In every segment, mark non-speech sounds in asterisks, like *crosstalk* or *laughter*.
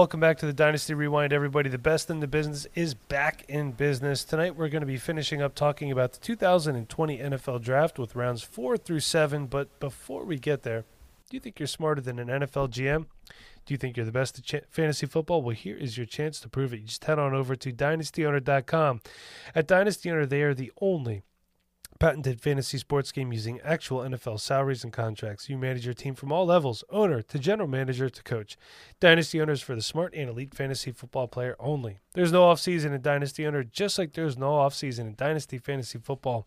Welcome back to the Dynasty Rewind, everybody. The best in the business is back in business. Tonight, we're going to be finishing up talking about the 2020 NFL Draft with rounds four through seven. But before we get there, do you think you're smarter than an NFL GM? Do you think you're the best at ch- fantasy football? Well, here is your chance to prove it. You just head on over to dynastyowner.com. At Dynasty Owner, they are the only patented fantasy sports game using actual NFL salaries and contracts. You manage your team from all levels, owner to general manager to coach. Dynasty owners for the smart and elite fantasy football player only. There's no offseason in Dynasty Owner, just like there's no offseason in Dynasty Fantasy Football.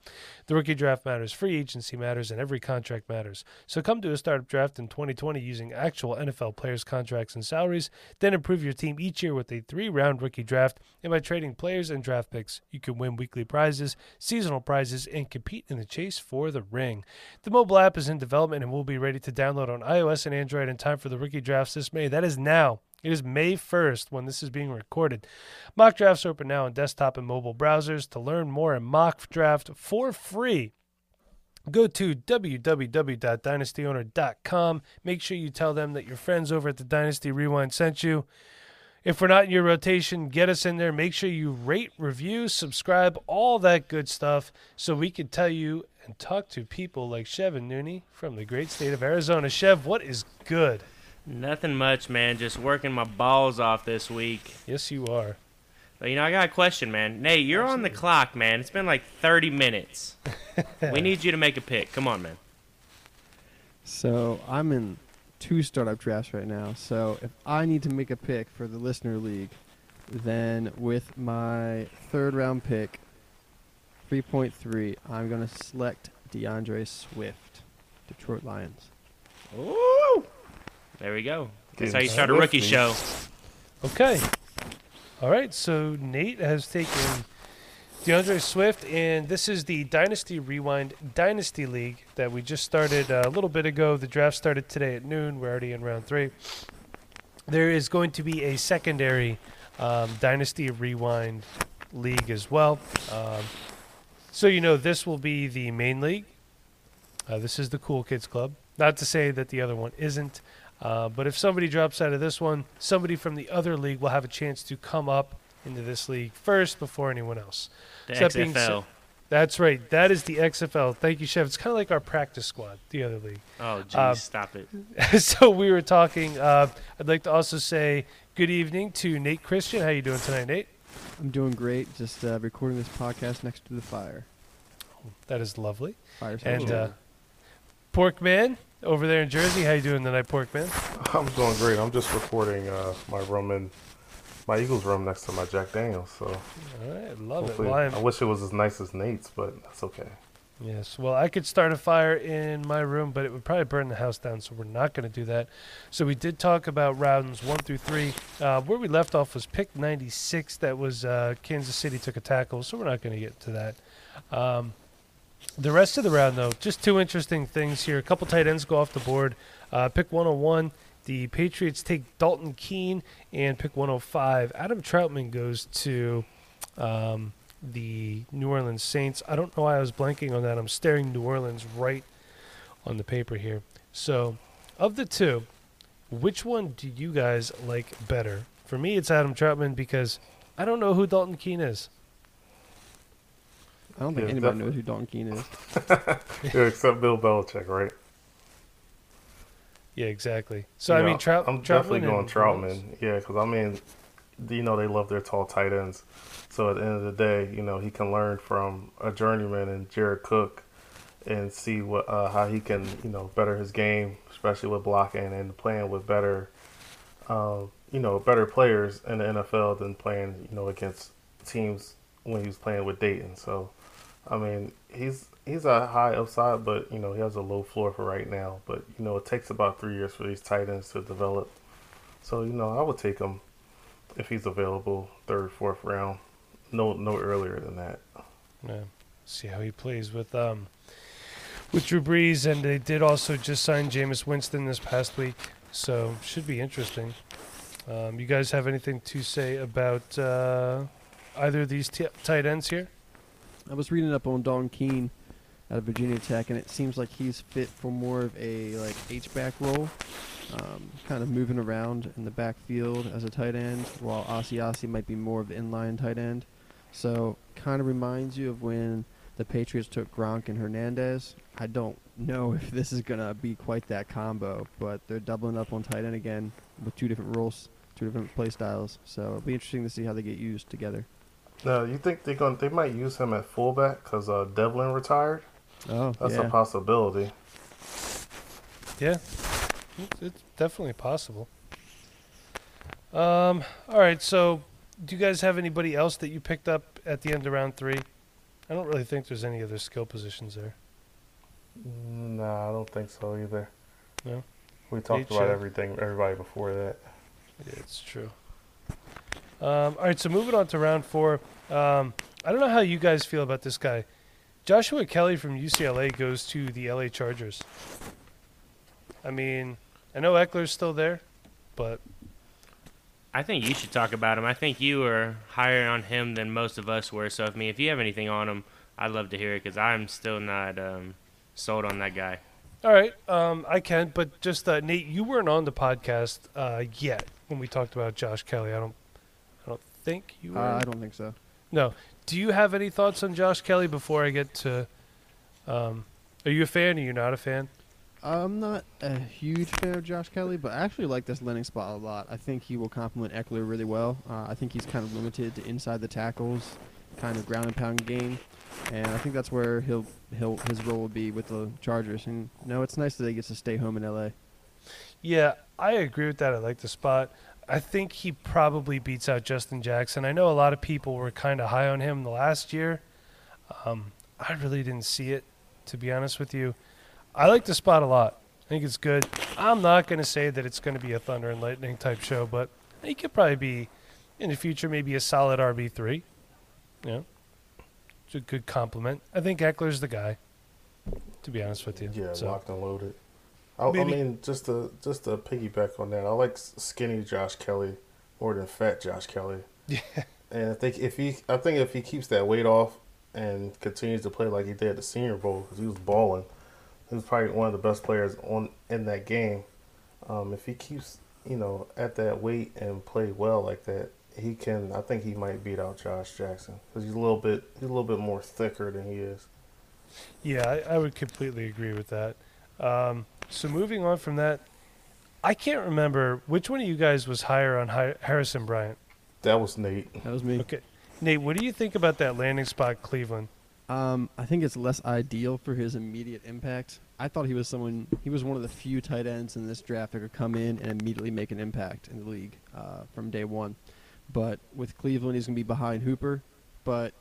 The rookie draft matters, free agency matters, and every contract matters. So come to a startup draft in 2020 using actual NFL players' contracts and salaries, then improve your team each year with a three round rookie draft. And by trading players and draft picks, you can win weekly prizes, seasonal prizes, and compete in the chase for the ring. The mobile app is in development and will be ready to download on iOS and Android in time for the rookie drafts this May. That is now. It is May 1st when this is being recorded. Mock drafts open now on desktop and mobile browsers. To learn more and mock draft for free, go to www.dynastyowner.com. Make sure you tell them that your friends over at the Dynasty Rewind sent you. If we're not in your rotation, get us in there. Make sure you rate, review, subscribe, all that good stuff so we can tell you and talk to people like Chev and Nooney from the great state of Arizona. Chev, what is good? Nothing much, man. Just working my balls off this week. Yes, you are. But you know, I got a question, man. Nate, you're on the clock, man. It's been like 30 minutes. *laughs* we need you to make a pick. Come on, man. So I'm in two startup drafts right now. So if I need to make a pick for the listener league, then with my third round pick, 3.3, I'm gonna select DeAndre Swift, Detroit Lions. Ooh! There we go. That's how you start a rookie show. Okay. All right. So Nate has taken DeAndre Swift, and this is the Dynasty Rewind Dynasty League that we just started uh, a little bit ago. The draft started today at noon. We're already in round three. There is going to be a secondary um, Dynasty Rewind League as well. Um, so you know this will be the main league. Uh, this is the Cool Kids Club. Not to say that the other one isn't. Uh, but if somebody drops out of this one, somebody from the other league will have a chance to come up into this league first before anyone else. The So that being XFL. said- That's right. That is the XFL. Thank you, Chev. It's kind of like our practice squad, the other league. Oh, geez, Uh, stop it. *laughs* so we were talking. Uh, I'd like to also say good evening to Nate Christian. How are you doing tonight, Nate? I'm doing great. Just uh, recording this podcast next to the fire. That is lovely. Fire And sounds uh, Porkman over there in Jersey. How you doing tonight, Porkman? I'm doing great. I'm just recording uh, my room in my Eagles room next to my Jack Daniels. So All right, love it. Well, I wish it was as nice as Nate's, but that's okay. Yes. Well, I could start a fire in my room, but it would probably burn the house down, so we're not going to do that. So we did talk about rounds one through three. Uh, where we left off was pick 96. That was uh, Kansas City took a tackle, so we're not going to get to that. Um, the rest of the round, though, just two interesting things here. A couple tight ends go off the board. Uh, pick 101. The Patriots take Dalton Keene, and pick 105. Adam Trautman goes to um, the New Orleans Saints. I don't know why I was blanking on that. I'm staring New Orleans right on the paper here. So, of the two, which one do you guys like better? For me, it's Adam Trautman because I don't know who Dalton Keene is. I don't think Yeah, anybody definitely. knows who Don Keene is. *laughs* yeah, except Bill Belichick, right? Yeah, exactly. So I mean, Trout. I'm Trautman definitely going and who? Trautman. Yeah, because I mean, you know, they love their tall tight ends. So at the end of the day, you know, he can learn from a journeyman and Jared Cook, and see what uh, how he can you know better his game, especially with blocking and playing with better, uh, you know, better players in the NFL than playing you know against teams when he was playing with Dayton. So I mean, he's he's a high upside, but you know he has a low floor for right now. But you know it takes about three years for these tight ends to develop. So you know I would take him if he's available, third, fourth round. No, no earlier than that. Yeah. See how he plays with um with Drew Brees, and they did also just sign Jameis Winston this past week, so should be interesting. Um, you guys have anything to say about uh, either of these t- tight ends here? I was reading up on Don Keene out of Virginia Tech, and it seems like he's fit for more of a like H back role, um, kind of moving around in the backfield as a tight end, while Asiasi might be more of an inline tight end. So kind of reminds you of when the Patriots took Gronk and Hernandez. I don't know if this is gonna be quite that combo, but they're doubling up on tight end again with two different roles, two different play styles. So it'll be interesting to see how they get used together. Now, you think they're going? They might use him at fullback because uh, Develin retired. Oh, That's yeah. a possibility. Yeah, it's, it's definitely possible. Um, all right, so do you guys have anybody else that you picked up at the end of round three? I don't really think there's any other skill positions there. No, I don't think so either. No? We talked H, about everything, everybody before that. Yeah, it's true. Um, all right, so moving on to round four. Um, I don't know how you guys feel about this guy. Joshua Kelly from UCLA goes to the LA Chargers. I mean, I know Ekeler's still there, but I think you should talk about him. I think you were higher on him than most of us were. So, if me, if you have anything on him, I'd love to hear it because I'm still not um, sold on that guy. all right, um, I can. But just uh, Nate, you weren't on the podcast uh, yet when we talked about Josh Kelly. I don't think you were. Uh, I don't think so. No. Do you have any thoughts on Josh Kelly before I get to? Um, are you a fan? Or are you not a fan? I'm not a huge fan of Josh Kelly, but I actually like this landing spot a lot. I think he will complement Ekeler really well. Uh, I think he's kind of limited to inside the tackles, kind of ground and pound game, and I think that's where he'll he'll his role will be with the Chargers. And you no, it's nice that he gets to stay home in L.A. Yeah, I agree with that. I like the spot. I think he probably beats out Justin Jackson. I know a lot of people were kind of high on him the last year. Um, I really didn't see it, to be honest with you. I like the spot a lot. I think it's good. I'm not going to say that it's going to be a thunder and lightning type show, but he could probably be in the future maybe a solid RB three. Know, it's a good compliment. I think Ekeler's the guy. To be honest with you, Yeah, So- locked and loaded. I, I mean, just to just to piggyback on that, I like skinny Josh Kelly more than fat Josh Kelly. Yeah. *laughs* And I think if he, I think if he keeps that weight off and continues to play like he did at the Senior Bowl, because he was balling, he was probably one of the best players on in that game. Um, if he keeps, you know, at that weight and play well like that, he can. I think he might beat out Josh Jackson because he's a little bit, he's a little bit more thicker than he is. Yeah, I, I would completely agree with that. Um, so moving on from that, I can't remember which one of you guys was higher on Hi- Harrison Bryant. That was Nate. That was me. Okay, Nate, what do you think about that landing spot, Cleveland? Um, I think it's less ideal for his immediate impact. I thought he was someone. He was one of the few tight ends in this draft that could come in and immediately make an impact in the league uh, from day one. But with Cleveland, he's going to be behind Hooper. But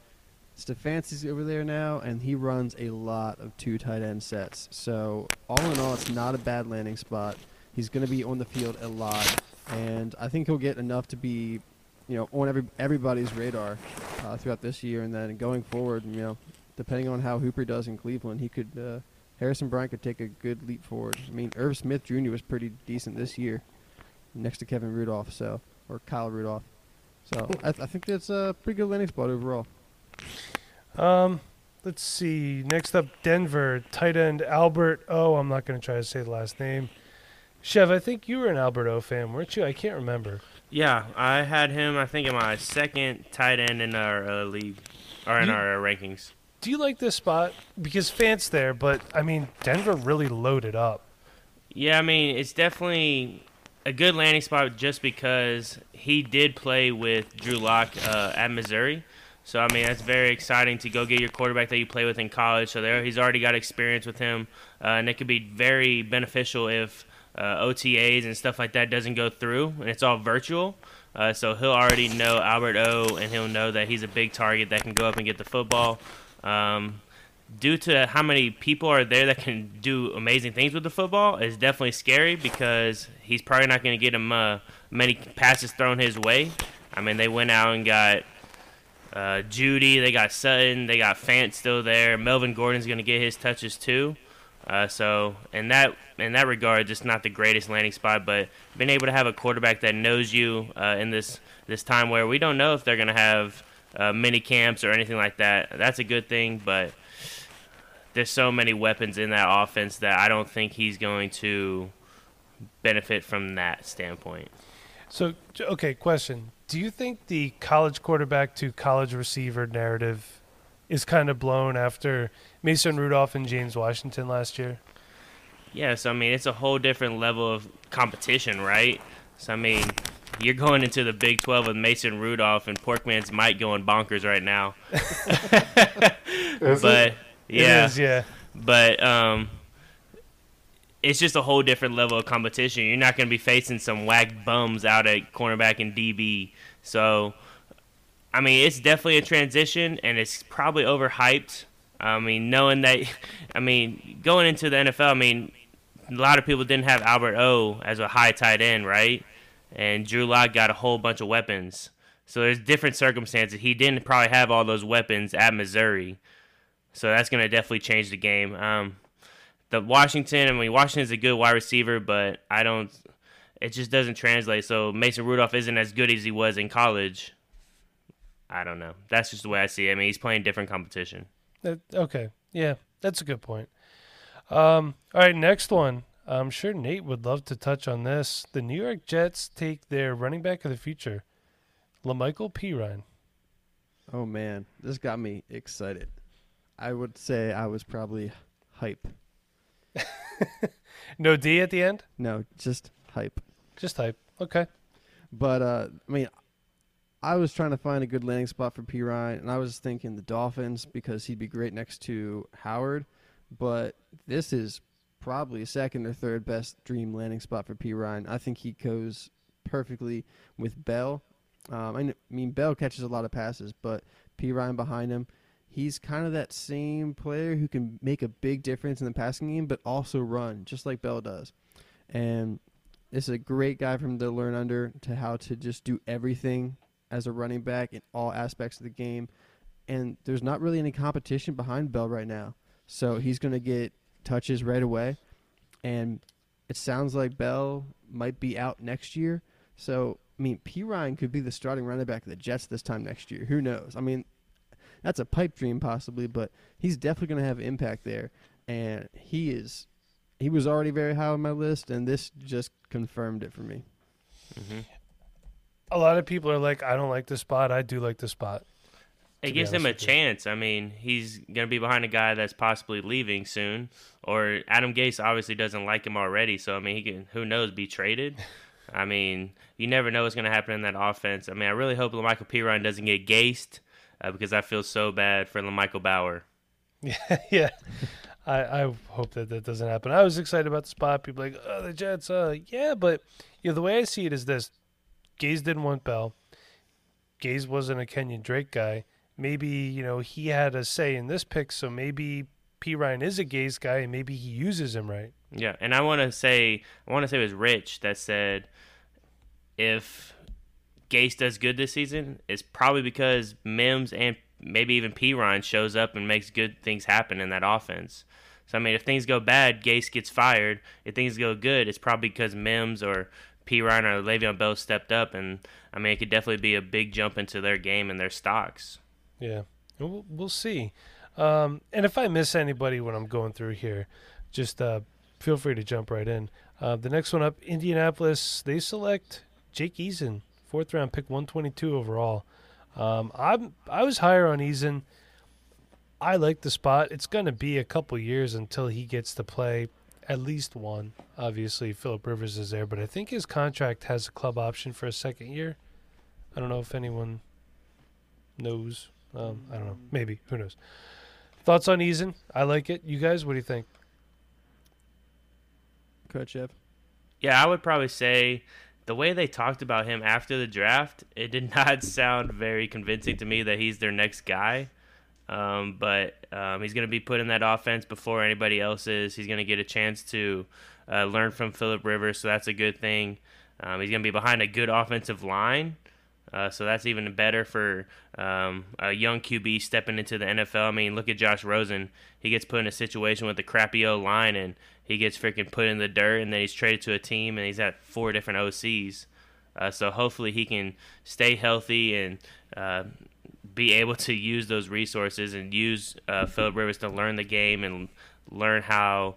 Stefanski's over there now, and he runs a lot of two tight end sets. So all in all, it's not a bad landing spot. He's going to be on the field a lot, and I think he'll get enough to be, you know, on every everybody's radar uh, throughout this year, and then going forward, you know, depending on how Hooper does in Cleveland, he could uh, Harrison Bryant could take a good leap forward. I mean, Irv Smith Jr. was pretty decent this year, next to Kevin Rudolph, so or Kyle Rudolph. So I, th- I think that's a pretty good landing spot overall. Um, let's see. Next up, Denver tight end Albert. Oh, I'm not going to try to say the last name. Chev, I think you were an Albert O fan, weren't you? I can't remember. Yeah, I had him. I think in my second tight end in our uh, league, or in You- our uh, rankings. Do you like this spot? Because Fant's there, but I mean, Denver really loaded up. Yeah, I mean it's definitely a good landing spot just because he did play with Drew Lock uh, at Missouri. So I mean that's very exciting to go get your quarterback that you play with in college. So there he's already got experience with him, uh, and it could be very beneficial if uh, OTAs and stuff like that doesn't go through and it's all virtual. Uh, so he'll already know Albert O, and he'll know that he's a big target that can go up and get the football. Um, due to how many people are there that can do amazing things with the football, is definitely scary because he's probably not going to get him uh, many passes thrown his way. I mean, they went out and got uh, Jeudy, they got Sutton, they got Fant still there. Melvin Gordon's going to get his touches too. Uh, so in that in that regard, just not the greatest landing spot, but being able to have a quarterback that knows you uh, in this this time where we don't know if they're going to have uh, mini camps or anything like that. That's a good thing, but there's so many weapons in that offense that I don't think he's going to benefit from that standpoint. So, okay, question. Do you think the college quarterback to college receiver narrative is kind of blown after Mason Rudolph and James Washington last year? Yes, I mean it's a whole different level of competition, right? So I mean, you're going into the Big 12 with Mason Rudolph and Porkman's Mike going bonkers right now. *laughs* *laughs* But it? yeah, It is, yeah. but um, it's just a whole different level of competition. You're not going to be facing some whack bums out at cornerback and DB. So, I mean, it's definitely a transition, and it's probably overhyped. I mean, knowing that, *laughs* I mean, going into the NFL, I mean, a lot of people didn't have Albert O as a high tight end, right? And Drew Lock got a whole bunch of weapons. So there's different circumstances. He didn't probably have all those weapons at Missouri. So that's going to definitely change the game. Um, the Washington, I mean, Washington's a good wide receiver, but I don't. It just doesn't translate. So Mason Rudolph isn't as good as he was in college. I don't know. That's just the way I see it. I mean, he's playing different competition. That, okay, yeah, that's a good point. Um, all right, next one. I'm sure Nate would love to touch on this. The New York Jets take their running back of the future, La'Mical Perine. Oh man, this got me excited. I would say I was probably hype. *laughs* No D at the end, No, just hype. just hype. Okay. But uh, I mean, I was trying to find a good landing spot for Perine, and I was thinking the Dolphins because he'd be great next to Howard. But this is probably second or third best dream landing spot for Perine. I think he goes perfectly with Bell. Um, I mean, Bell catches a lot of passes, but Perine behind him, he's kind of that same player who can make a big difference in the passing game, but also run just like Bell does. And this is a great guy from the learn under to how to just do everything as a running back in all aspects of the game. And there's not really any competition behind Bell right now. So he's going to get touches right away. And it sounds like Bell might be out next year. So, I mean, Perine could be the starting running back of the Jets this time next year. Who knows? I mean, that's a pipe dream possibly, but he's definitely going to have impact there. And he is he was already very high on my list, and this just confirmed it for me. hmm A lot of people are like, I don't like this spot. I do like this spot. It gives him a honest you. chance. I mean, he's going to be behind a guy that's possibly leaving soon, or Adam Gase obviously doesn't like him already. So I mean, he can who knows be traded. *laughs* I mean, you never know what's going to happen in that offense. I mean, I really hope Michael Perine doesn't get gased uh, because I feel so bad for Michael Bower. Yeah, *laughs* yeah. I, I hope that that doesn't happen. I was excited about the spot. People like, oh, the Jets. Uh, yeah, but you know the way I see it is this: Gase didn't want Bell. Gase wasn't a Kenyon Drake guy. Maybe you know he had a say in this pick, so maybe Perine is a Gase guy, and maybe he uses him right. Yeah, and I want to say, I want to say it was Rich that said, if Gase does good this season, it's probably because Mims and maybe even P. Shows up and makes good things happen in that offense. So I mean, if things go bad, Gase gets fired. If things go good, it's probably because Mims or P. Or Le'Veon Bell stepped up, and I mean, it could definitely be a big jump into their game and their stocks. Yeah, we'll, we'll see. Um, and if I miss anybody when I'm going through here, just uh, feel free to jump right in. Uh, the next one up, Indianapolis. They select Jake Eason, fourth round pick, 122 overall. Um, I'm I was higher on Eason. I like the spot. It's going to be a couple years until he gets to play at least one. Obviously, Philip Rivers is there, but I think his contract has a club option for a second year. I don't know if anyone knows. Um, I don't know. Maybe. Who knows? Thoughts on Eason? I like it. You guys, what do you think? Coach Jeff. Yeah, I would probably say the way they talked about him after the draft, it did *laughs* not sound very convincing to me that he's their next guy. Um, but um, he's going to be put in that offense before anybody else is. He's going to get a chance to uh, learn from Philip Rivers, so that's a good thing. Um, he's going to be behind a good offensive line, uh, so that's even better for um, a young QB stepping into the NFL. I mean, look at Josh Rosen. He gets put in a situation with a crappy O line, and he gets freaking put in the dirt, and then he's traded to a team, and he's at four different OCs. Uh, so hopefully he can stay healthy and uh, be able to use those resources and use uh, Philip Rivers to learn the game and learn how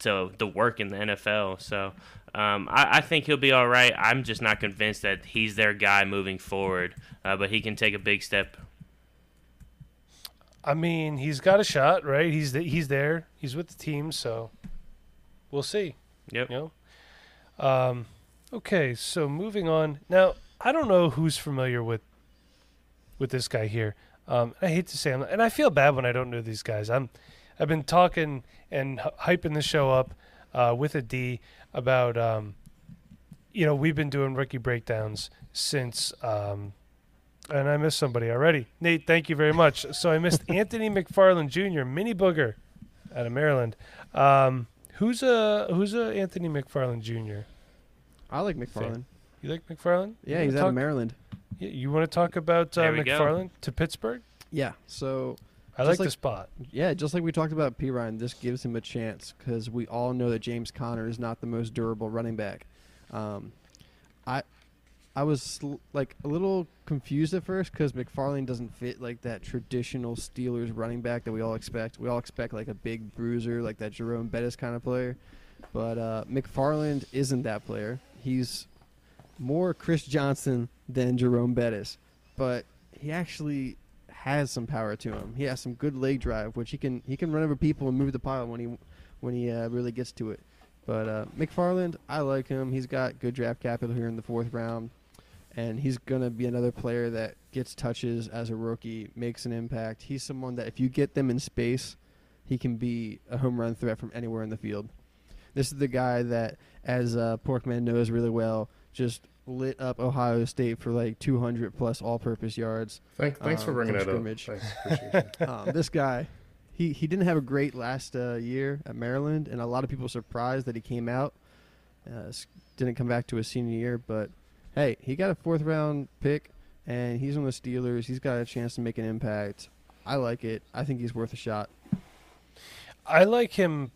to to work in the NFL. So um, I, I, think he'll be all right. I'm just not convinced that he's their guy moving forward, uh, but he can take a big step. I mean, he's got a shot, right? He's the, he's there. He's with the team, so we'll see. Yep. You know. Um, okay, so moving on. Now, I don't know who's familiar with with this guy here. Um, I hate to say, I'm, and I feel bad when I don't know these guys. I'm, I've been talking and hyping the show up uh, with a D about, um, you know, we've been doing rookie breakdowns since, um, and I missed somebody already. Nate, thank you very much. So I missed *laughs* Anthony McFarland Jr., Mini Booger, out of Maryland. Um, who's a who's a Anthony McFarland Jr. I like McFarland. You like McFarland? Yeah, you he's out of Maryland. Yeah, you want to talk about uh, McFarland to Pittsburgh? Yeah. So I like, like, the spot. Yeah, just like we talked about Perine, this gives him a chance because we all know that James Conner is not the most durable running back. Um, I I was like a little confused at first because McFarland doesn't fit like that traditional Steelers running back that we all expect. We all expect like a big bruiser, like that Jerome Bettis kind of player. But uh, McFarland isn't that player. He's more Chris Johnson than Jerome Bettis, but he actually has some power to him. He has some good leg drive, which he can he can run over people and move the pile when he when he uh, really gets to it. But uh, McFarland, I like him. He's got good draft capital here in the fourth round, and he's gonna be another player that gets touches as a rookie, makes an impact. He's someone that if you get them in space, he can be a home run threat from anywhere in the field. This is the guy that, as uh, Porkman knows really well, just lit up Ohio State for like 200 plus all-purpose yards. Thanks, thanks um, for bringing that scrimmage. up. Thanks, um, this guy, he he didn't have a great last uh, year at Maryland, and a lot of people surprised that he came out. Uh, didn't come back to his senior year, but hey, he got a fourth round pick, and he's on the Steelers. He's got a chance to make an impact. I like it. I think he's worth a shot. I like him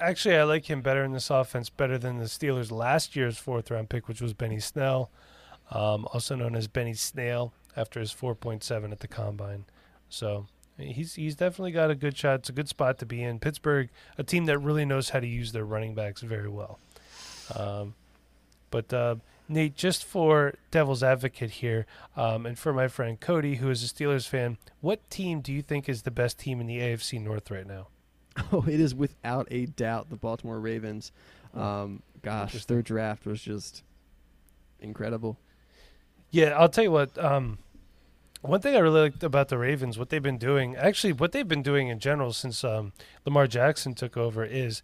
actually, I like him better in this offense, better than the Steelers' last year's fourth round pick, which was Benny Snell, um, also known as Benny Snail, after his 4.7 at the combine. So he's he's definitely got a good shot. It's a good spot to be in. Pittsburgh, a team that really knows how to use their running backs very well. Um, but uh, Nate, just for devil's advocate here, um, and for my friend Cody, who is a Steelers fan, what team do you think is the best team in the AFC North right now? *laughs* Oh, it is without a doubt the Baltimore Ravens. Hmm. Um, gosh, their draft was just incredible. Yeah, I'll tell you what. Um, one thing I really liked about the Ravens, what they've been doing, actually, what they've been doing in general since um, Lamar Jackson took over, is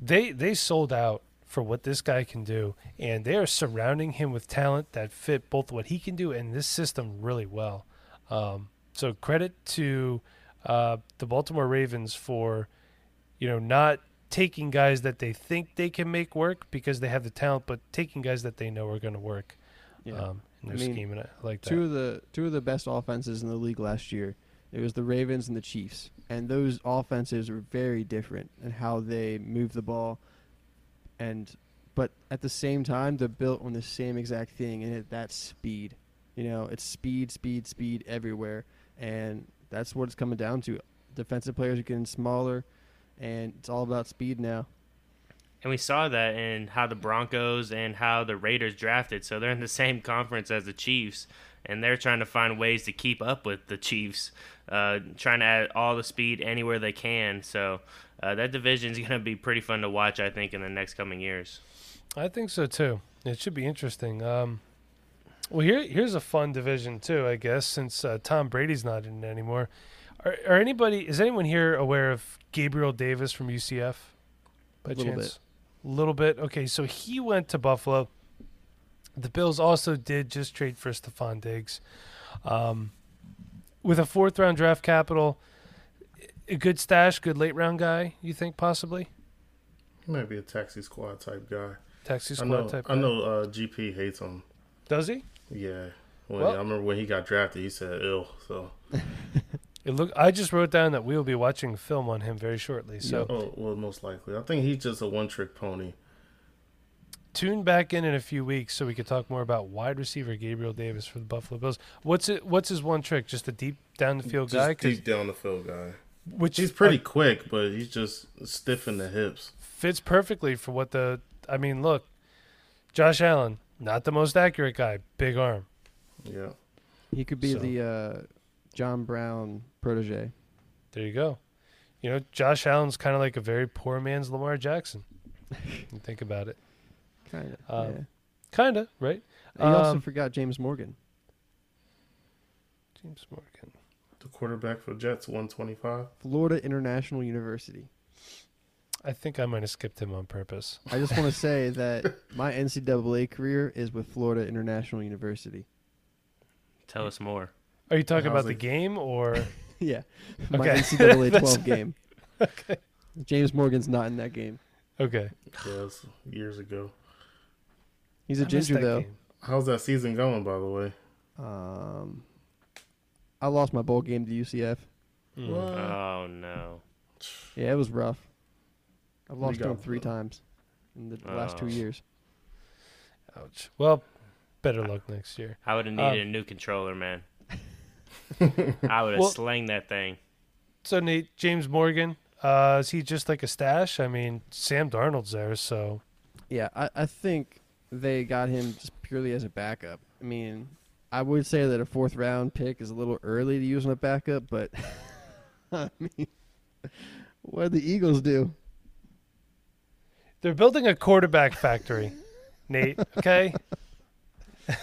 they they sold out for what this guy can do, and they are surrounding him with talent that fit both what he can do and this system really well. Um, so credit to uh, the Baltimore Ravens for, you know, not taking guys that they think they can make work because they have the talent, but taking guys that they know are going to work yeah. um, in their I mean, scheme. And I like that. Two of the two of the best offenses in the league last year. It was the Ravens and the Chiefs, and those offenses were very different in how they move the ball, and but at the same time they're built on the same exact thing, and it, that's speed. You know, it's speed, speed, speed everywhere, and that's what it's coming down to. Defensive players are getting smaller, and it's all about speed now. And we saw that in how the Broncos and how the Raiders drafted. So they're in the same conference as the Chiefs, and they're trying to find ways to keep up with the Chiefs, uh, trying to add all the speed anywhere they can. So uh, that division is *laughs* going to be pretty fun to watch, I think, in the next coming years. I think so too. It should be interesting. Um, well, here here's a fun division too, I guess, since uh, Tom Brady's not in it anymore. Are, are anybody is anyone here aware of Gabriel Davis from UCF? By a little chance, a little bit. Okay, so he went to Buffalo. The Bills also did just trade for Stefon Diggs. Um, with a fourth round draft capital, a good stash, good late round guy. You think possibly He might be a taxi squad type guy. taxi I squad know. type? I guy? know. Uh, GP hates him. Does he? Yeah. When, Well- I remember when he got drafted, he said ill. So. *laughs* It look. I just wrote down that we will be watching film on him very shortly. So Oh well, most likely. I think he's just a one-trick pony. tune back in in a few weeks so we could talk more about wide receiver Gabriel Davis for the Buffalo Bills. What's it? What's his one trick? Just a deep down the field Just guy. deep down the field guy. Which He's pretty quick, but he's just stiff in the hips. fits perfectly for what the. I mean, look, Josh Allen, not the most accurate guy, big arm. Yeah. He could be So- the uh, John Brown protege. There you go. You know, Josh Allen's kind of like a very poor man's Lamar Jackson. you think about it, Kind of. Um, yeah. kind of right. He also um, forgot James Morgan. James Morgan. The quarterback for Jets, 125. Florida International University. I think I might have skipped him on purpose. I just want to say *laughs* that my NCAA career is with Florida International University. Tell us more. Are you talking How's about the game or? *laughs* yeah, my Okay. NCAA *laughs* 12 game. okay. James Morgan's not in that game. Okay. Yes, years ago. He's a I missed ginger though. game. How's that season going, by the way? Um, I lost my bowl game to UCF. Mm. What? Oh no. Yeah, it was rough. I've lost to got- him three times in the last two years. Ouch. Well, better luck next year. I would have Um, needed a new controller, man. *laughs* I would have Well- slanged that thing. So Nate, James Morgan, uh, is he just like a stash? I mean, Sam Darnold's there, so Yeah, I, I think they got him just purely as a backup. I mean, I would say that a fourth round pick is a little early to use on a backup, but *laughs* I mean, what did the Eagles do? they're building a quarterback factory. Nate, okay? *laughs*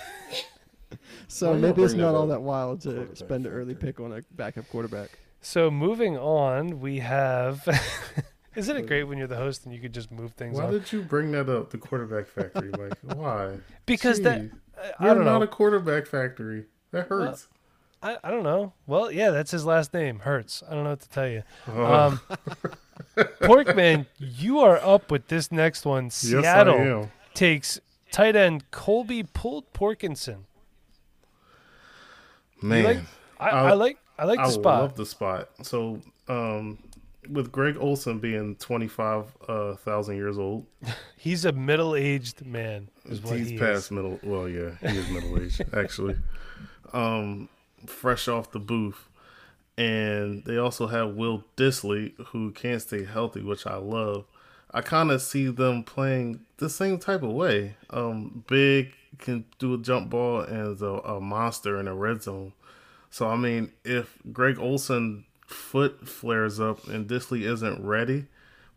So Why maybe it's not all that wild to spend an early pick on a backup quarterback. So moving on, we have. *laughs* Isn't it great when you're the host and you could just move things around? Why on? did you bring that up, the quarterback factory, Mike? Why? Because that Jeez. I, I You're don't not know. a quarterback factory. That hurts. I, I don't know. Well, yeah, that's his last name. Hurts. I don't know what to tell you. Oh, Um, *laughs* Porkman, you are up with this next one. yes, Seattle I am. takes tight end Colby Pulled Porkinson. Man, like- I, I- I like I like the spot. I spot. love the spot. So, um, with Greg Olsen being twenty five uh, thousand years old, *laughs* He's a middle aged man. He's he past is. middle. Well, yeah, he is middle aged *laughs* actually. Um, fresh off the booth, and they also have Will Dissly who can't stay healthy, which I love. I kind of see them playing the same type of way. Um, big can do a jump ball and is a, a monster in a red zone. So I mean, if Greg Olson foot flares up and Dissly isn't ready,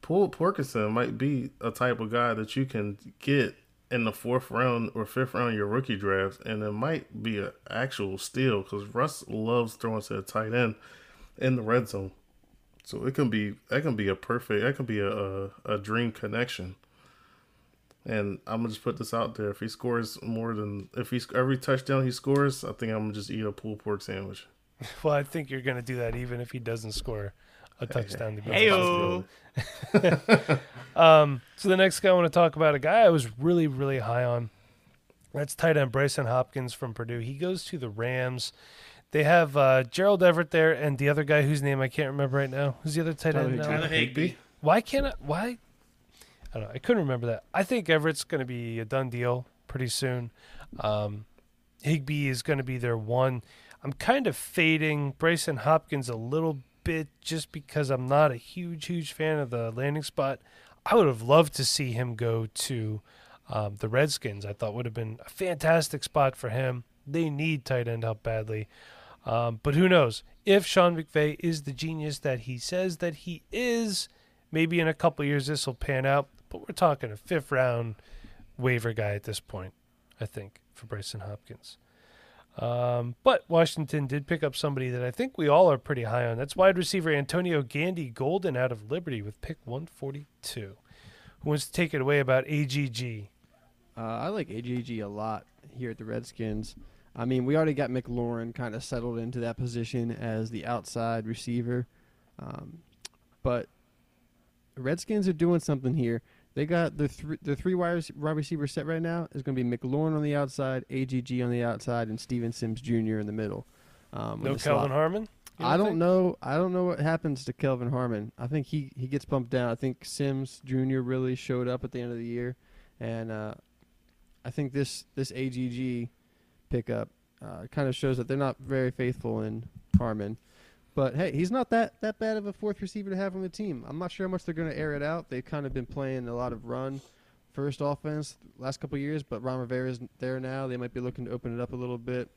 Paul Porkinson might be a type of guy that you can get in the fourth round or fifth round of your rookie draft, and it might be an actual steal because Russ loves throwing to the tight end in the red zone. So it can be that can be a perfect that can be a a, a dream connection. And I'm gonna just put this out there: if he scores more than if he's every touchdown he scores, I think I'm gonna just eat a pulled pork sandwich. *laughs* Well, I think you're going to do that even if he doesn't score a touchdown. To be Hey, honest. *laughs* Um, so the next guy I want to talk about, a guy I was really, really high on. That's tight end Brycen Hopkins from Purdue. He goes to the Rams. They have uh, Gerald Everett there, and the other guy whose name I can't remember right now. Who's the other tight Tyler end? now? Higbee. Higby. Why can't I? Why? I don't know. I couldn't remember that. I think Everett's going to be a done deal pretty soon. Um, Higbee is going to be their one. I'm kind of fading Brycen Hopkins a little bit just because I'm not a huge, huge fan of the landing spot. I would have loved to see him go to um, the Redskins. I thought would have been a fantastic spot for him. They need tight end help badly. Um, but who knows? If Sean McVay is the genius that he says that he is, maybe in a couple years this will pan out. But we're talking a fifth round waiver guy at this point, I think, for Brycen Hopkins. Um, but Washington did pick up somebody that I think we all are pretty high on. That's wide receiver Antonio Gandy Golden out of Liberty with pick 142. Who wants to take it away about AGG? Uh, I like AGG a lot here at the Redskins. I mean, we already got McLaurin kind of settled into that position as the outside receiver, um, but Redskins are doing something here. They got the three the three wide wide receivers set right now is going to be McLaurin on the outside, AGG on the outside, and Steven Sims Jr. in the middle. Um, No the slot. Kelvin Harmon. you I don't think? know. I don't know what happens to Kelvin Harmon. I think he, he gets bumped down. I think Sims Jr. really showed up at the end of the year, and uh, I think this this AGG pickup uh, kind of shows that they're not very faithful in Harmon. But hey, he's not that that bad of a fourth receiver to have on the team. I'm not sure how much they're going to air it out. They've kind of been playing a lot of run first offense last couple years, but Ron Rivera's there now. They might be looking to open it up a little bit.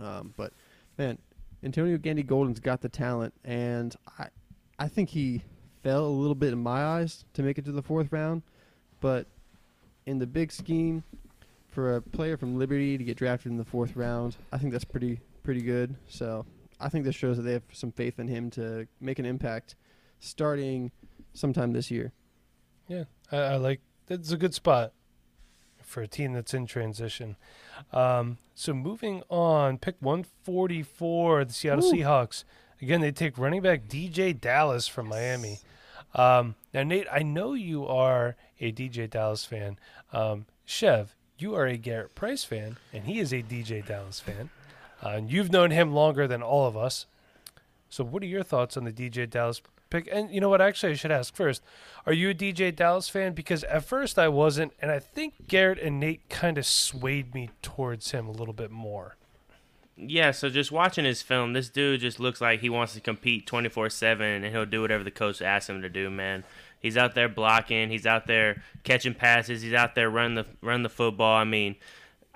Um, but man, Antonio Gandy Golden's got the talent, and I, I think he fell a little bit in my eyes to make it to the fourth round, but in the big scheme, for a player from Liberty to get drafted in the fourth round, I think that's pretty pretty good. So I think this shows that they have some faith in him to make an impact, starting sometime this year. Yeah, I, I like that's a good spot for a team that's in transition. Um, so moving on, pick 144, the Seattle Woo. Seahawks. Again, they take running back DeeJay Dallas from Miami. Um, now, Nate, I know you are a DeeJay Dallas fan. Um, Chev, you are a Garrett Price fan, and he is a DeeJay Dallas fan. Uh, and you've known him longer than all of us. So, what are your thoughts on the DeeJay Dallas pick? And you know what? Actually, I should ask first: Are you a DeeJay Dallas fan? Because at first I wasn't, and I think Garrett and Nate kind of swayed me towards him a little bit more. Yeah, so just watching his film, this dude just looks like he wants to compete 24 7 and he'll do whatever the coach asks him to do, man. He's out there blocking, he's out there catching passes, he's out there running the run the football. I mean,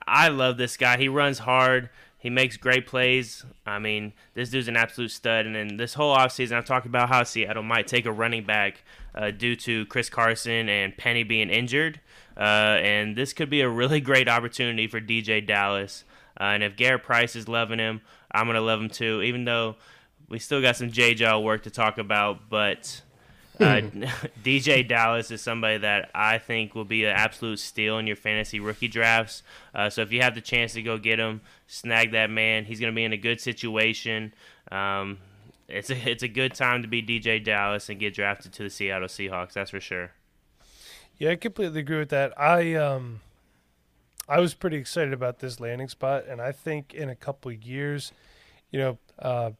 I love this guy. He runs hard. He makes great plays. I mean, this dude's an absolute stud. And then this whole offseason, I've talked about how Seattle might take a running back uh, due to Chris Carson and Penny being injured. Uh, and this could be a really *laughs* great opportunity for DeeJay Dallas. Uh, and if Garrett Price is loving him, I'm going to love him too, even though we still got some J Jaw work to talk about. But uh, *laughs* DeeJay Dallas is somebody that I think will be an absolute steal in your fantasy rookie drafts. Uh, so if you have the chance to go get him, snag that man. He's going to be in a good situation. Um, it's a it's a good time to be DeeJay Dallas and get drafted to the Seattle Seahawks. That's for sure. Yeah, I completely agree with that. I um, I was pretty excited about this landing spot, and I think in a couple of years, you know, uh,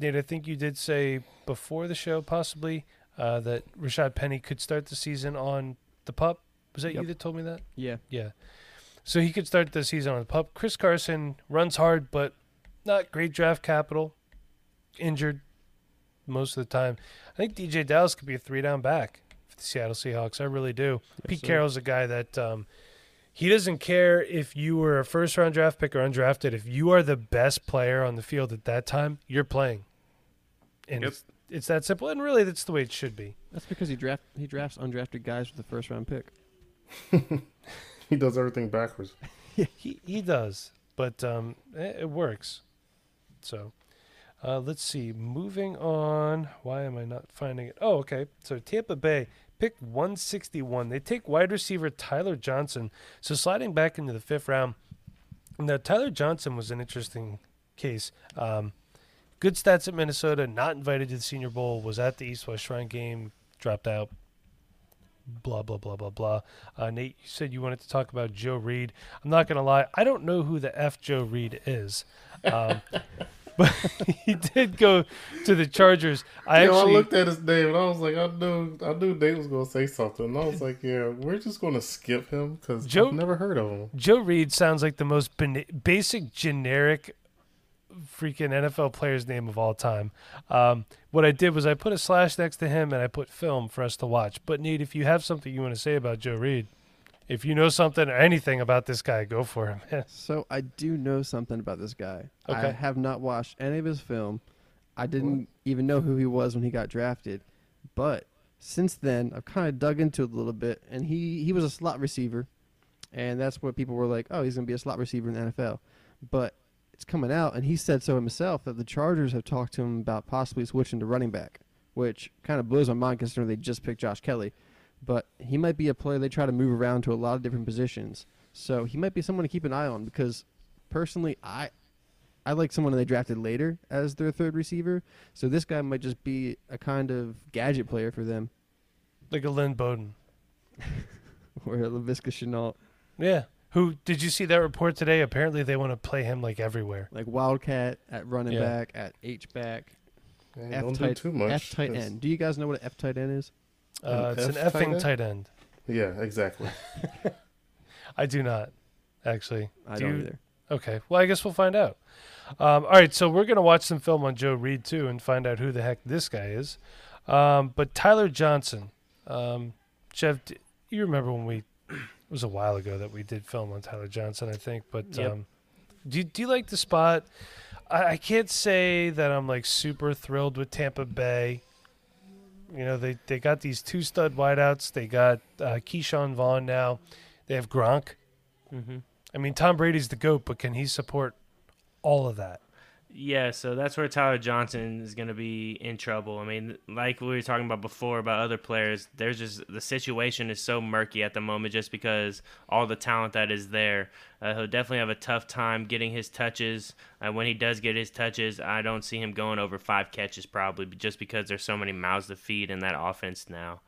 Nate, I think you did say before the show possibly uh, that Rashad Penny could start the season on the pup. Was that you that told me that? Yeah. Yeah. So he could start the season on the pup. Chris Carson runs hard, but not great draft capital. Injured most of the time. I think DeeJay Dallas could be a three down back for the Seattle Seahawks. I really do. Pete sir. Carroll's a guy that um, he doesn't care if you were a first round draft pick or undrafted. If you are the best player on the field at that time, you're playing. And Yep. It's, it's that simple. And really, that's the way it should be. That's because he draft he drafts undrafted guys with the first round pick. *laughs* He does everything backwards. *laughs* he he does, but um, it, it works. So, uh, let's see. Moving on. Why am I not finding it? Oh, okay. So Tampa Bay pick 161. They take wide receiver Tyler Johnson. So sliding back into the fifth round. Now Tyler Johnson was an interesting case. Um, good stats at Minnesota. Not invited to the Senior Bowl. Was at the East West Shrine game. Dropped out blah blah blah blah blah. Uh, Nate, you said you wanted to talk about Joe Reed. I'm not gonna lie, I don't know who the f Joe Reed is, um, *laughs* but *laughs* he did go to the Chargers. I actually I looked at his name and I was like, I knew, I knew Nate was gonna say something. And I was like, yeah, we're just gonna skip him because Joe- I've never heard of him. Joe Reed sounds like the most basic generic freaking NFL player's name of all time. Um, what I did was I put a slash next to him and I put film for us to watch. But Nate, if you have something you want to say about Joe Reed, if you know something or anything about this guy, go for him. *laughs* So I do know something about this guy. I have not watched any of his film. I didn't even know who he was when he got drafted. But since then, I've kind of dug into it a little bit, and he, he was a slot receiver, and that's what people were like, oh, he's going to be a slot receiver in the NFL. But it's coming out, and he said so himself that the Chargers have talked to him about possibly switching to running back, which kind of blows my mind considering they just picked Josh Kelly. But he might be a player they try to move around to a lot of different positions. So he might be someone to keep an eye on because personally, I I like someone they drafted later as their third receiver. So this guy might just be a kind of gadget player for them, Like a Lynn Bowden. *laughs* or a Laviska Shenault, Yeah. Who did you see that report today? Apparently they want to play him like everywhere. like Wildcat at running Yeah. back, at H back, Man, F don't tight, do too much. F tight It's- end. Do you guys know what an F tight end is? Uh, An it's an F tight effing end? tight end. Yeah, exactly. *laughs* I do not, actually. I Do don't you- either. Okay. Well, I guess we'll find out. Um, all right. So we're gonna watch some film on Joe Reed too and find out who the heck this guy is. Um, but Tyler Johnson, um, Jeff, d- you remember when we? It was a while ago that we did film on Tyler Johnson, I think. But Yep. um, do you, do you like the spot? I, I can't say that I'm like super thrilled with Tampa Bay. You know, they they got these two stud wideouts. They got uh, Ke'Shawn Vaughn now. They have Gronk. Mm-hmm. I mean, Tom Brady's the goat, but can he support all of that? Yeah, so that's where Tyler Johnson is going to be in trouble. I mean, like we were talking about before about other players, there's just the situation is so murky at the moment just because all the talent that is there. Uh, he'll definitely have a tough time getting his touches. Uh, when he does get his touches, I don't see him going over five catches probably just because there's so many mouths to feed in that offense now.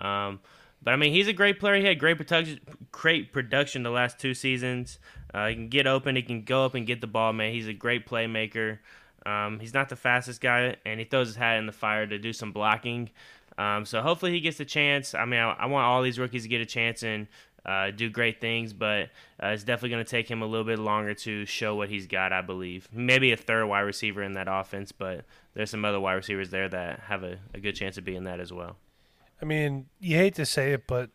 Um, but I mean, he's a great player. He had great production, great production the last two seasons. Uh, he can get open. He can go up and get the ball, man. He's a great playmaker. Um, he's not the fastest guy, and he throws his hat in the fire to do some blocking. Um, so hopefully he gets a chance. I mean, I, I want all these rookies to get a chance and uh, do great things, but uh, it's definitely going to take him a little bit longer to show what he's got. I believe maybe a third wide receiver in that offense, but there's some other wide receivers there that have a, a good chance of being that as well. I mean, you hate to say it, but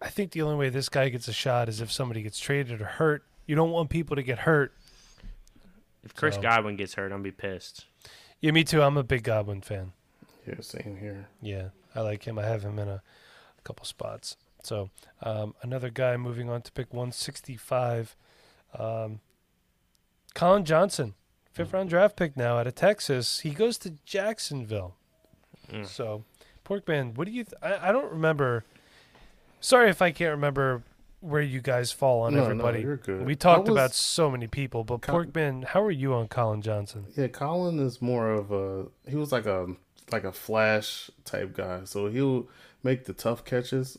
I think the only way this guy gets a shot is if somebody gets traded or hurt. You don't want people to get hurt. If Chris So- Godwin gets hurt, I'm gonna be pissed. Yeah, me too. I'm a big Godwin fan. Yeah, same here. Yeah, I like him. I have him in a, a couple spots. So um, another guy moving on to pick 165, um, Collin Johnson, fifth round draft pick now out of Texas. He goes to Jacksonville. Mm. So, Porkman, what do you? Th- I, I don't remember. Sorry if I can't remember where you guys fall on no, everybody. no, you're good. we talked was- about so many people, but Porkman, how are you on Collin Johnson? Yeah, Collin is more of a he was like a like a flash type guy. So he'll make the tough catches,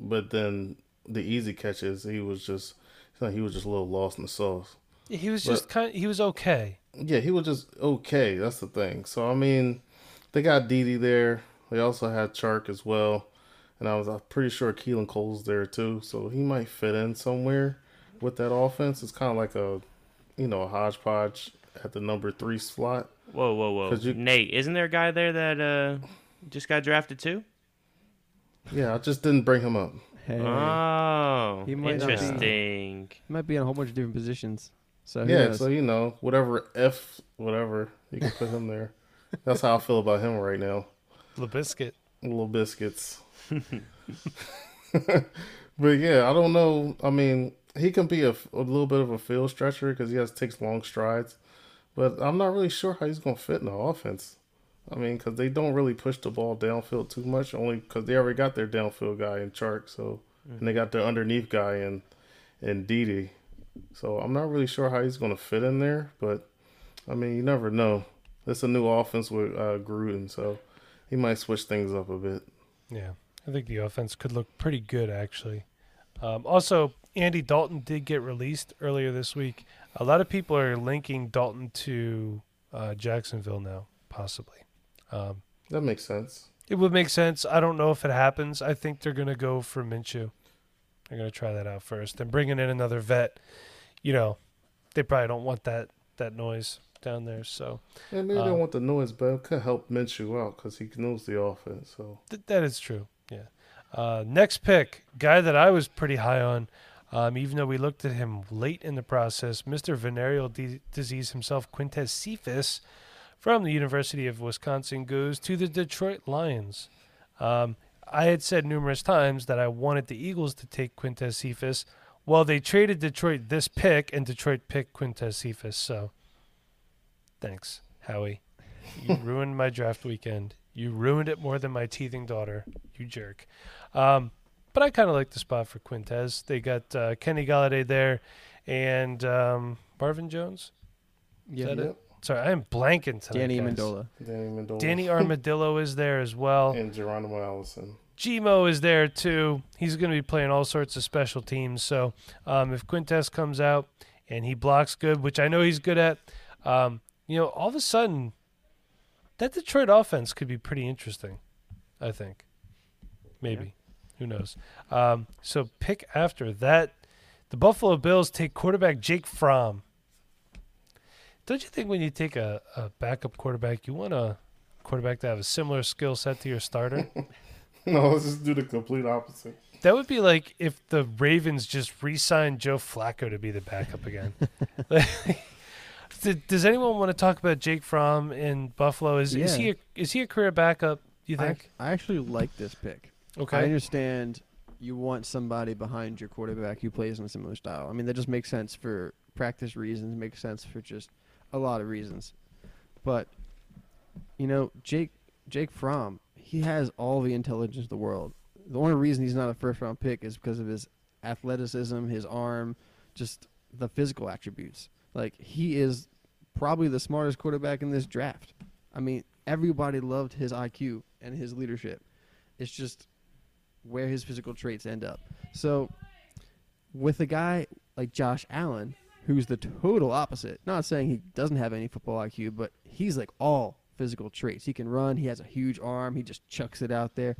but then the easy catches he was just like he was just a little lost in the sauce. He was But- just kind. he was okay. Yeah, he was just okay. That's the thing. So I mean, they got Dede there. They also had Chark as well, and I was uh, pretty sure Keelan Cole's there too. So he might fit in somewhere with that offense. It's kind of like a, you know, a hodgepodge at the number three slot. Whoa, whoa, whoa! 'Cause you- Nate, isn't there a guy there that uh, just got drafted too? Yeah, I just didn't bring him up. Hey, Oh, He might not be. interesting. he might be in a whole bunch of different positions. So yeah, knows? so you know, whatever F, whatever you can put him there. That's how I feel about him right now. Labiscuit. Little biscuits. *laughs* but yeah, I don't know. I mean, he can be a, a little bit of a field stretcher because he has takes long strides, but I'm not really sure how he's gonna fit in the offense. I mean, because they don't really push the ball downfield too much, only because they already got their downfield guy in Chark, so and they got their underneath guy in in Dede. So I'm not really sure how he's gonna fit in there, but I mean, you never know. It's a new offense with uh, Gruden, so he might switch things up a bit. Yeah, I think the offense could look pretty good actually. Um, also, Andy Dalton did get released earlier this week. A lot of people are linking Dalton to uh, Jacksonville now, possibly. Um, That makes sense. it would make sense. I don't know if it happens. I think they're going to go for Minshew. They're going to try that out first. And bringing in another vet, you know, they probably don't want that that noise down there. So Yeah, maybe they Uh, don't want the noise, but it could help Minshew out because he knows the offense. So Th- that is true. Yeah. Uh, next pick, guy that I was pretty high on, um, even though we looked at him late in the process, Mr. Venereal D- disease himself, Quintez Cephus, from the University of Wisconsin, goes to the Detroit Lions. Um, I had said numerous times that I wanted the Eagles to take Quintez Cephus. Well, they traded Detroit this pick, and Detroit picked Quintez Cephus. So, thanks, Howie. You *laughs* ruined my draft weekend. You ruined it more than my teething daughter. You jerk. Um, but I kind of like the spot for Quintez. They got uh, Kenny Golladay there, and um, Marvin Jones. Yeah, that yeah. it? Sorry, I am blanking tonight. Danny guys. Amendola. Danny Mendola. Danny Armadillo is there as well. *laughs* and Geronimo Allison. Gmo is there too. He's going to be playing all sorts of special teams. So um, if Quintez comes out and he blocks good, which I know he's good at, um, you know, all of a sudden that Detroit offense could be pretty interesting. I think, maybe, who knows? Um, so pick after that, the Buffalo Bills take quarterback Jake Fromm. Don't you think when you take a, a backup quarterback, you want a quarterback to have a similar skill set to your starter? *laughs* No, let's just do the complete opposite. That would be like if the Ravens just re-signed Joe Flacco to be the backup again. *laughs* *laughs* Does anyone want to talk about Jake Fromm in Buffalo? Is is he a, is he a career backup? You I, think? I actually like this pick. Okay, I understand you want somebody behind your quarterback who plays in a similar style. I mean, that just makes sense for practice reasons, makes sense for just a lot of reasons. But you know, Jake Jake Fromm, he has all the intelligence in the world. The only reason he's not a first round pick is because of his athleticism, his arm, just the physical attributes. Like he is probably the smartest quarterback in this draft. I mean, everybody loved his IQ and his leadership. It's just where his physical traits end up. So, with a guy like Josh Allen, who's the total opposite, not saying he doesn't have any football IQ, but he's like all physical traits. He can run, he has a huge arm, he just chucks it out there.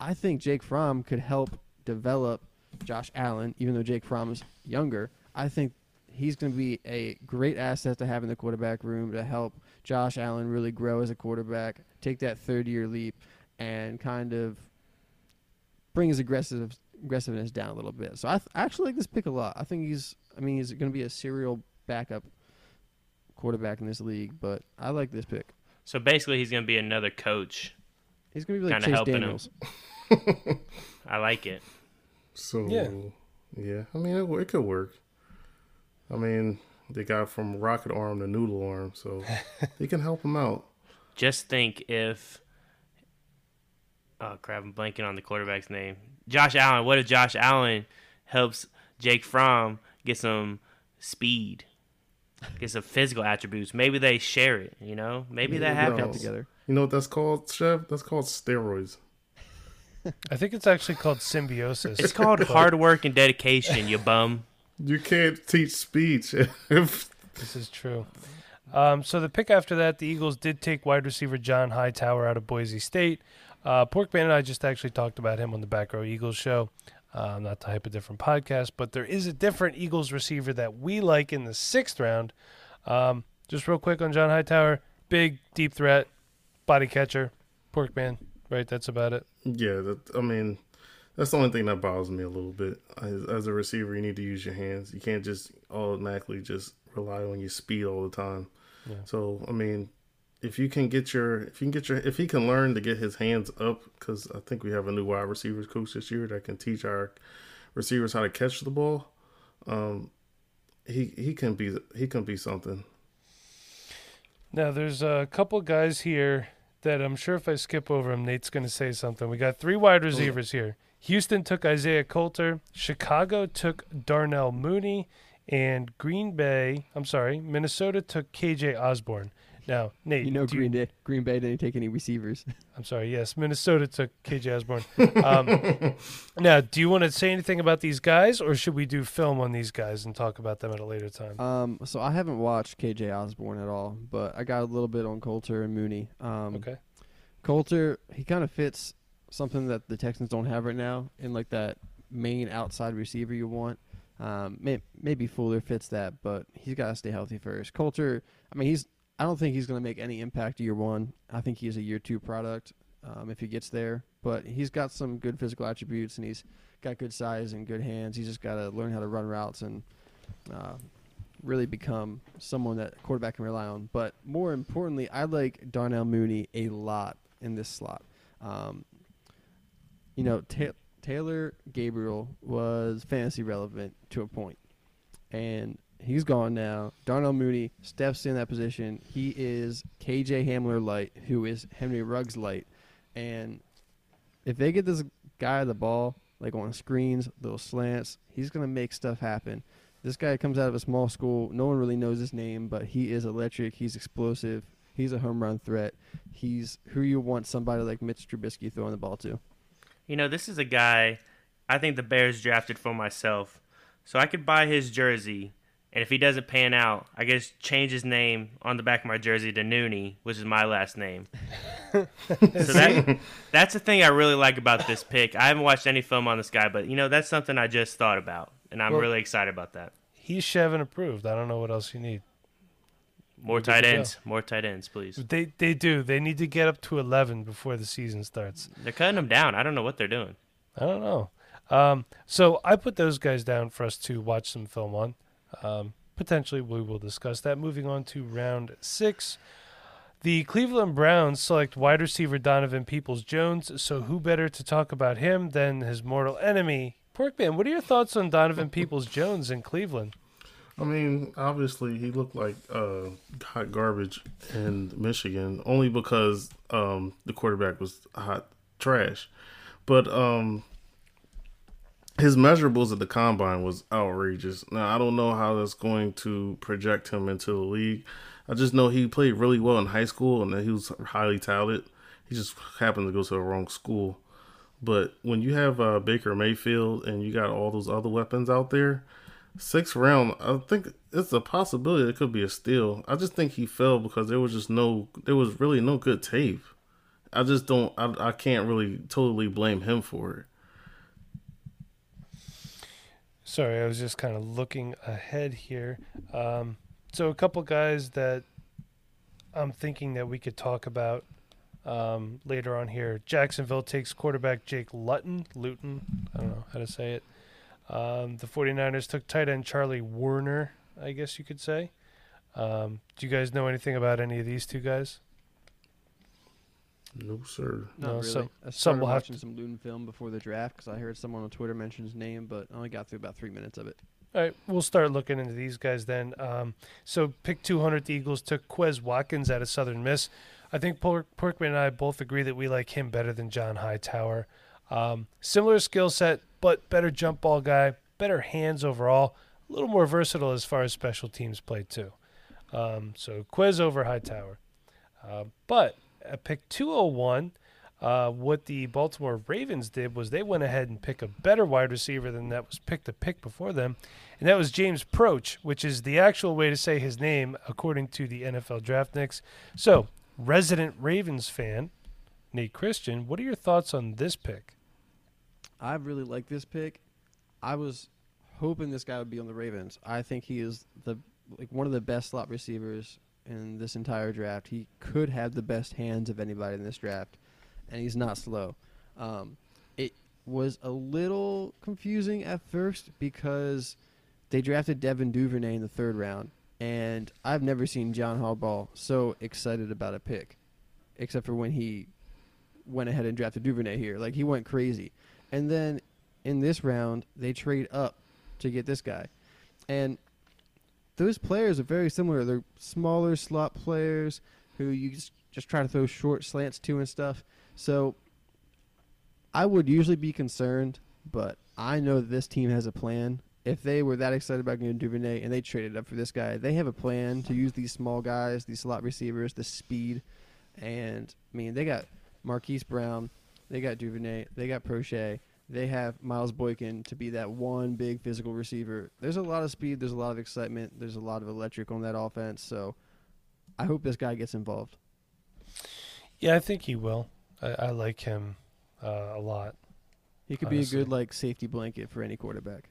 I think Jake Fromm could help develop Josh Allen, even though Jake Fromm is younger. I think he's going to be a great asset to have in the quarterback room to help Josh Allen really grow as a quarterback, take that third year leap, and kind of bring his aggressive aggressiveness down a little bit. So I, th- I actually like this pick a lot. I think he's, I mean, he's going to be a serial backup quarterback in this league, but I like this pick. So basically, he's going to be another coach. He's going to be like Kinda Chase helping him. Daniels. *laughs* I like it. So Yeah. yeah, I mean it, it could work. I mean they got from rocket arm to noodle arm, so *laughs* they can help him out. Just think if. Oh crap! I'm blanking on the quarterback's name. Josh Allen. What if Josh Allen helps Jake Fromm get some speed, get some physical attributes? Maybe they share it. You know, maybe that Yeah, Work out happens. together. You know what that's called, Chev? That's called steroids. *laughs* I think it's actually called symbiosis. It's called hard work and dedication. You bum. You can't teach speech *laughs* if This is true. Um, so the pick after that, the Eagles did take wide receiver John Hightower out of Boise State. Uh, Porkman and I just actually talked about him on the Back Row Eagles show. Uh, not to hype a different podcast, but there is a different Eagles receiver that we like in the sixth round. Um, just real quick on John Hightower, big deep threat, body catcher, Porkman. Right, that's about it. Yeah, that, I mean, that's the only thing that bothers me a little bit. As, as a receiver, you need to use your hands. You can't just automatically just rely on your speed all the time. Yeah. So, I mean, if you can get your, if you can get your, if he can learn to get his hands up, because I think we have a new wide receivers coach this year that can teach our receivers how to catch the ball. Um, he he can be he can be something. Now, there's a couple guys here that I'm sure if I skip over them, Nate's going to say something. We got three wide receivers here. Houston took Isaiah Coulter. Chicago took Darnell Mooney. And Green Bay, I'm sorry, Minnesota took KJ Osborn. Now, Nate, You know, do Green Day, Green Bay didn't take any receivers. *laughs* I'm sorry, yes, Minnesota took KJ Osborn. Um, *laughs* now, do you want to say anything about these guys, or should we do film on these guys and talk about them at a later time? Um, so I haven't watched KJ Osborn at all, but I got a little bit on Coulter and Mooney. Um, okay. Coulter, he kind of fits something that the Texans don't have right now in like that main outside receiver you want. Um, may, maybe Fuller fits that, but he's got to stay healthy first. Coulter, I mean, he's. I don't think he's going to make any impact year one. I think he's a year two product um, if he gets there. But he's got some good physical attributes and he's got good size and good hands. He's just got to learn how to run routes and uh, really become someone that quarterback can rely on. But more importantly, I like Darnell Mooney a lot in this slot. Um, you know, Ta- Taylor Gabriel was fantasy relevant to a point, and he's gone now. Darnell Mooney steps in that position. He is KJ Hamler light, who is Henry Ruggs light, and if they get this guy the ball like on screens, little slants, he's gonna make stuff happen. This guy comes out of a small school. No one really knows his name, but he is electric. He's explosive. He's a home run threat. He's who you want somebody like Mitch Trubisky throwing the ball to. You know, this is a guy I think the Bears drafted for myself. So I could buy his jersey, and if he doesn't pan out, I guess change his name on the back of my jersey to Nooney, which is my last name. *laughs* so that that's the thing I really like about this pick. I haven't watched any film on this guy, but you know that's something I just thought about, and I'm Well- really excited about that. He's Chevin approved. I don't know what else you need. More tight go. ends, more tight ends, please. They they do. They need to get up to 11 before the season starts. They're cutting them down. I don't know what they're doing. I don't know. Um, so I put those guys down for us to watch some film on. Um, potentially, we will discuss that. Moving on to round six. The Cleveland Browns select wide receiver Donovan Peoples Jones. So, who better to talk about him than his mortal enemy, Porkman? What are your thoughts on Donovan Peoples Jones in Cleveland? I mean, obviously, he looked like uh, hot garbage in Michigan only because um, the quarterback was hot trash. But um, his measurables at the combine was outrageous. Now, I don't know how that's going to project him into the league. I just know he played really well in high school and that he was highly talented. He just happened to go to the wrong school. But when you have uh, Baker Mayfield and you got all those other weapons out there, sixth round, I think it's a possibility it could be a steal. I just think he fell because there was just no, there was really no good tape. I just don't, I, I can't really totally blame him for it. Sorry, I was just kind of looking ahead here. Um, so a couple guys that I'm thinking that we could talk about um, later on here. Jacksonville takes quarterback Jake Luton. Luton, I don't know how to say it. Um, the 49ers took tight end Charlie Woerner, I guess you could say. Um, do you guys know anything about any of these two guys? No, sir. Not No, really. some- I some started will have watching some Loon film before the draft because I heard someone on Twitter mention his name, but I only got through about three minutes of it. All right, we'll start looking into these guys then. Um, so, pick 200, the Eagles took Quez Watkins out of Southern Miss. I think Pork, Porkman and I both agree that we like him better than John Hightower. Um, similar skill set, but better jump ball guy, better hands overall, a little more versatile as far as special teams play too. Um, so Quez over Hightower. Uh, but at pick 201, uh, what the Baltimore Ravens did was they went ahead and picked a better wide receiver than that was picked to pick before them, and that was James Proche, which is the actual way to say his name according to the NFL Draft Nicks. So, resident Ravens fan, Nate Christian, what are your thoughts on this pick? I really like this pick. I was hoping this guy would be on the Ravens. I think he is the like one of the best slot receivers in this entire draft. He could have the best hands of anybody in this draft, and he's not slow. Um, it was a little confusing at first because they drafted Devin Duvernay in the third round, and I've never seen John Harbaugh so excited about a pick, except for when he went ahead and drafted Duvernay here. Like he went crazy. And then in this round, they trade up to get this guy. And those players are very similar. They're smaller slot players who you just, just try to throw short slants to and stuff. So I would usually be concerned, but I know that this team has a plan. If they were that excited about getting Duvernay and they traded up for this guy, they have a plan to use these small guys, these slot receivers, the speed. And I mean, they got Marquise Brown, they got Duvernay, they got Proche, they have Miles Boykin to be that one big physical receiver. There's a lot of speed, there's a lot of excitement, there's a lot of electric on that offense. So I hope this guy gets involved. Yeah, I think he will. I, I like him uh, a lot. He could be a good like safety blanket for any quarterback.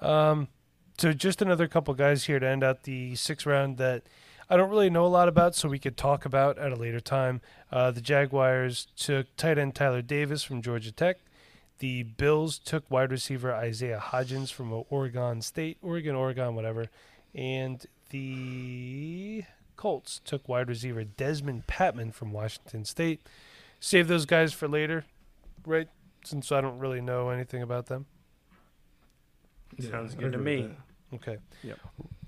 Um, so just another couple guys here to end out the sixth round that I don't really know a lot about, so we could talk about at a later time. Uh, the Jaguars took tight end Tyler Davis from Georgia Tech. The Bills took wide receiver Isaiah Hodgins from Oregon State, Oregon, Oregon, whatever, and the Colts took wide receiver Dezmon Patmon from Washington State. Save those guys for later, right? Since I don't really know anything about them. Sounds good to me. that. Okay. Yep.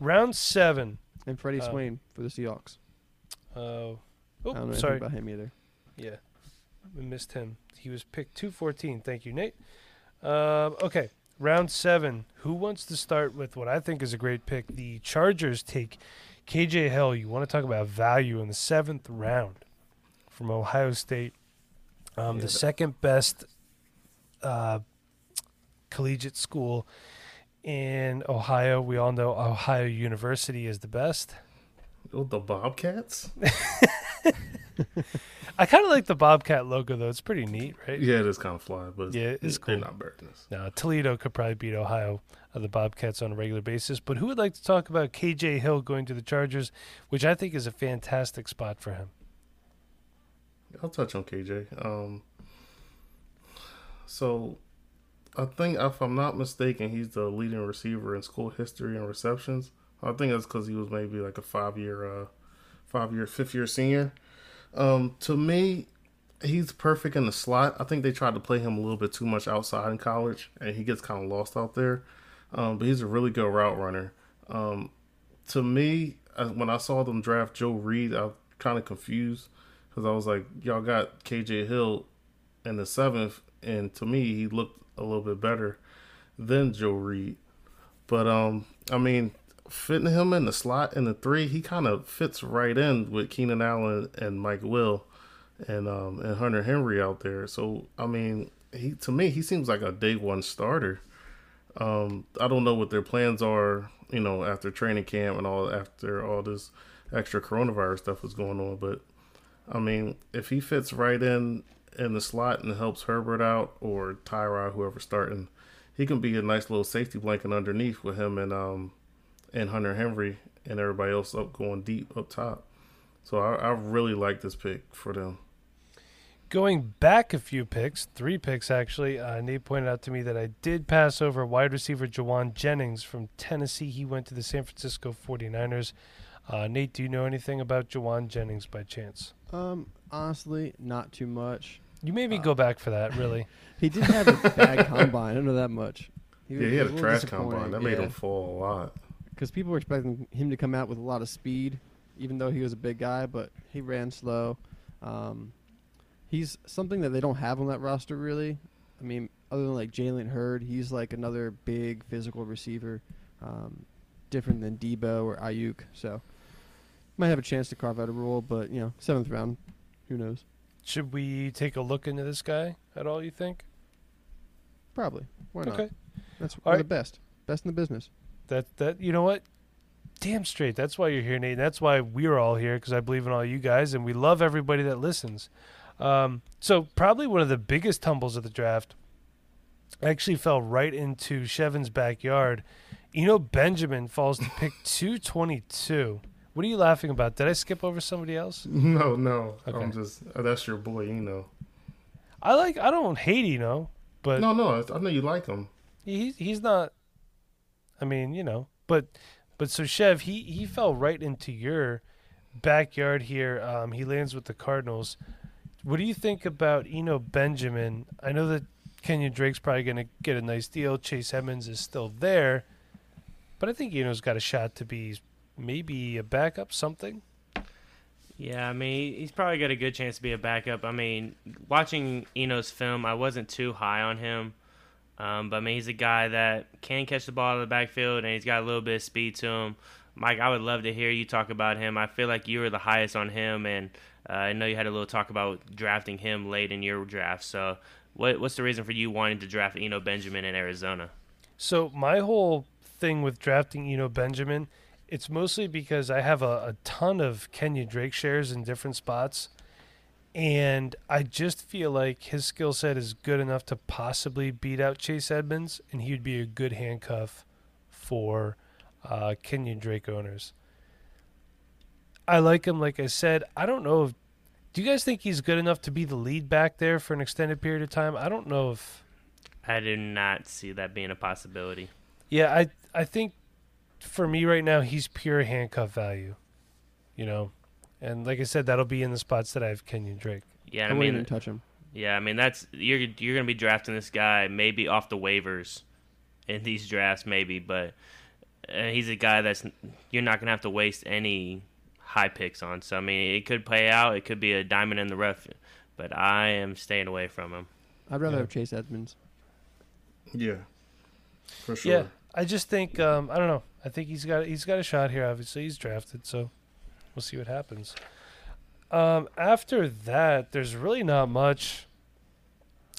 Round seven. And Freddie Uh, Swain for the Seahawks. Uh, I don't oh, know sorry. about him either. Yeah, we missed him. He was picked 214. Thank you, Nate. Um, okay, round seven. Who wants to start with what I think is a great pick? The Chargers take KJ Hill. You want to talk about value in the seventh round from Ohio State, um, Yeah, the second best uh, collegiate school in Ohio. We all know Ohio University is the best. Oh, the Bobcats? *laughs* I kind of like the Bobcat logo though. It's pretty neat, right? Yeah, it is kind of fly, but Yeah, it's cool. they're not better than this. No, Toledo could probably beat Ohio, uh, the Bobcats, on a regular basis. But who would like to talk about KJ Hill going to the Chargers, which I think is a fantastic spot for him? I'll touch on KJ. Um, so I think if I'm not mistaken, he's the leading receiver in school history and receptions. I think that's because he was maybe like a five year, uh, five year, fifth year senior. Um, to me, he's perfect in the slot. I think they tried to play him a little bit too much outside in college, and he gets kind of lost out there. Um, but he's a really good route runner. Um, to me, uh, when I saw them draft Joe Reed, I was kind of confused because I was like, y'all got KJ Hill in the seventh, and to me, he looked a little bit better than Joe Reed. But um, I mean, fitting him in the slot in the three, he kind of fits right in with Keenan Allen and Mike Will, and um and Hunter Henry out there. So I mean, he to me, he seems like a day one starter. Um, I don't know what their plans are, you know, after training camp and all after all this extra coronavirus stuff is going on, but I mean, if he fits right in in the slot and helps Herbert out or Tyrod, whoever's starting, he can be a nice little safety blanket underneath with him and um and Hunter Henry and everybody else up going deep up top. So I, I really like this pick for them. Going back a few picks, three picks actually, uh, Nate pointed out to me that I did pass over wide receiver Jauan Jennings from Tennessee. He went to the San Francisco 49ers. Uh, Nate, do you know anything about Jauan Jennings by chance? Um, honestly, not too much. You made me Uh, go back for that, really. *laughs* He didn't have a bad *laughs* combine. I don't know that much. yeah, he had a trash combine. That made him fall a lot. because people were expecting him to come out with a lot of speed, even though he was a big guy, but he ran slow. Um, he's something that they don't have on that roster, really. I mean, other than like Jalen Hurd, he's like another big physical receiver, um, different than Deebo or Aiyuk. So might have a chance to carve out a role, but you know, seventh round, who knows? Should we take a look into this guy at all, you think? Probably. Why not? Okay. That's one of right. the best, best in the business. That that you know what? Damn straight. That's why you're here, Nate. That's why we're all here because I believe in all you guys and we love everybody that listens. Um, so probably one of the biggest tumbles of the draft actually fell right into Chevin's backyard. Eno Benjamin falls to pick 222. What are you laughing about? Did I skip over somebody else? *laughs* No, no. Okay. I'm just uh, that's your boy, you know. I like. I don't hate Eno, but No, no. I know you like him. He he's not. I mean, you know, but but so Chev, he he fell right into your backyard here. Um, he lands with the Cardinals. What do you think about Eno Benjamin? I know that Kenyan Drake's probably going to get a nice deal. Chase Edmonds is still there, but I think Eno's got a shot to be maybe a backup, something. Yeah, I mean, he's probably got a good chance to be a backup. I mean, watching Eno's film, I wasn't too high on him. Um, but I mean, he's a guy that can catch the ball out of the backfield, and he's got a little bit of speed to him. Mike, I would love to hear you talk about him. I feel like you were the highest on him, and uh, I know you had a little talk about drafting him late in your draft. So, what, what's the reason for you wanting to draft Eno Benjamin in Arizona? So my whole thing with drafting Eno Benjamin, it's mostly because I have a, a ton of Kenya Drake shares in different spots, and I just feel like his skill set is good enough to possibly beat out Chase Edmonds, and he would be a good handcuff for uh, Kenyan Drake owners. I like him, like I said. I don't know if. Do you guys think he's good enough to be the lead back there for an extended period of time? I don't know if. I do not see that being a possibility. Yeah, I I think for me right now he's pure handcuff value. You know. And like I said, that'll be in the spots that I have Kenyan Drake. Yeah, I, I wouldn't mean, touch him. Yeah, I mean that's you're you're gonna be drafting this guy maybe off the waivers in these drafts maybe, but uh, he's a guy that's you're not gonna have to waste any high picks on. So I mean, it could play out. It could be a diamond in the rough, but I am staying away from him. I'd rather Yeah. have Chase Edmonds. Yeah. for sure. Yeah, I just think um, I don't know. I think he's got he's got a shot here. Obviously, he's drafted, so we'll see what happens. Um, after that, there's really not much.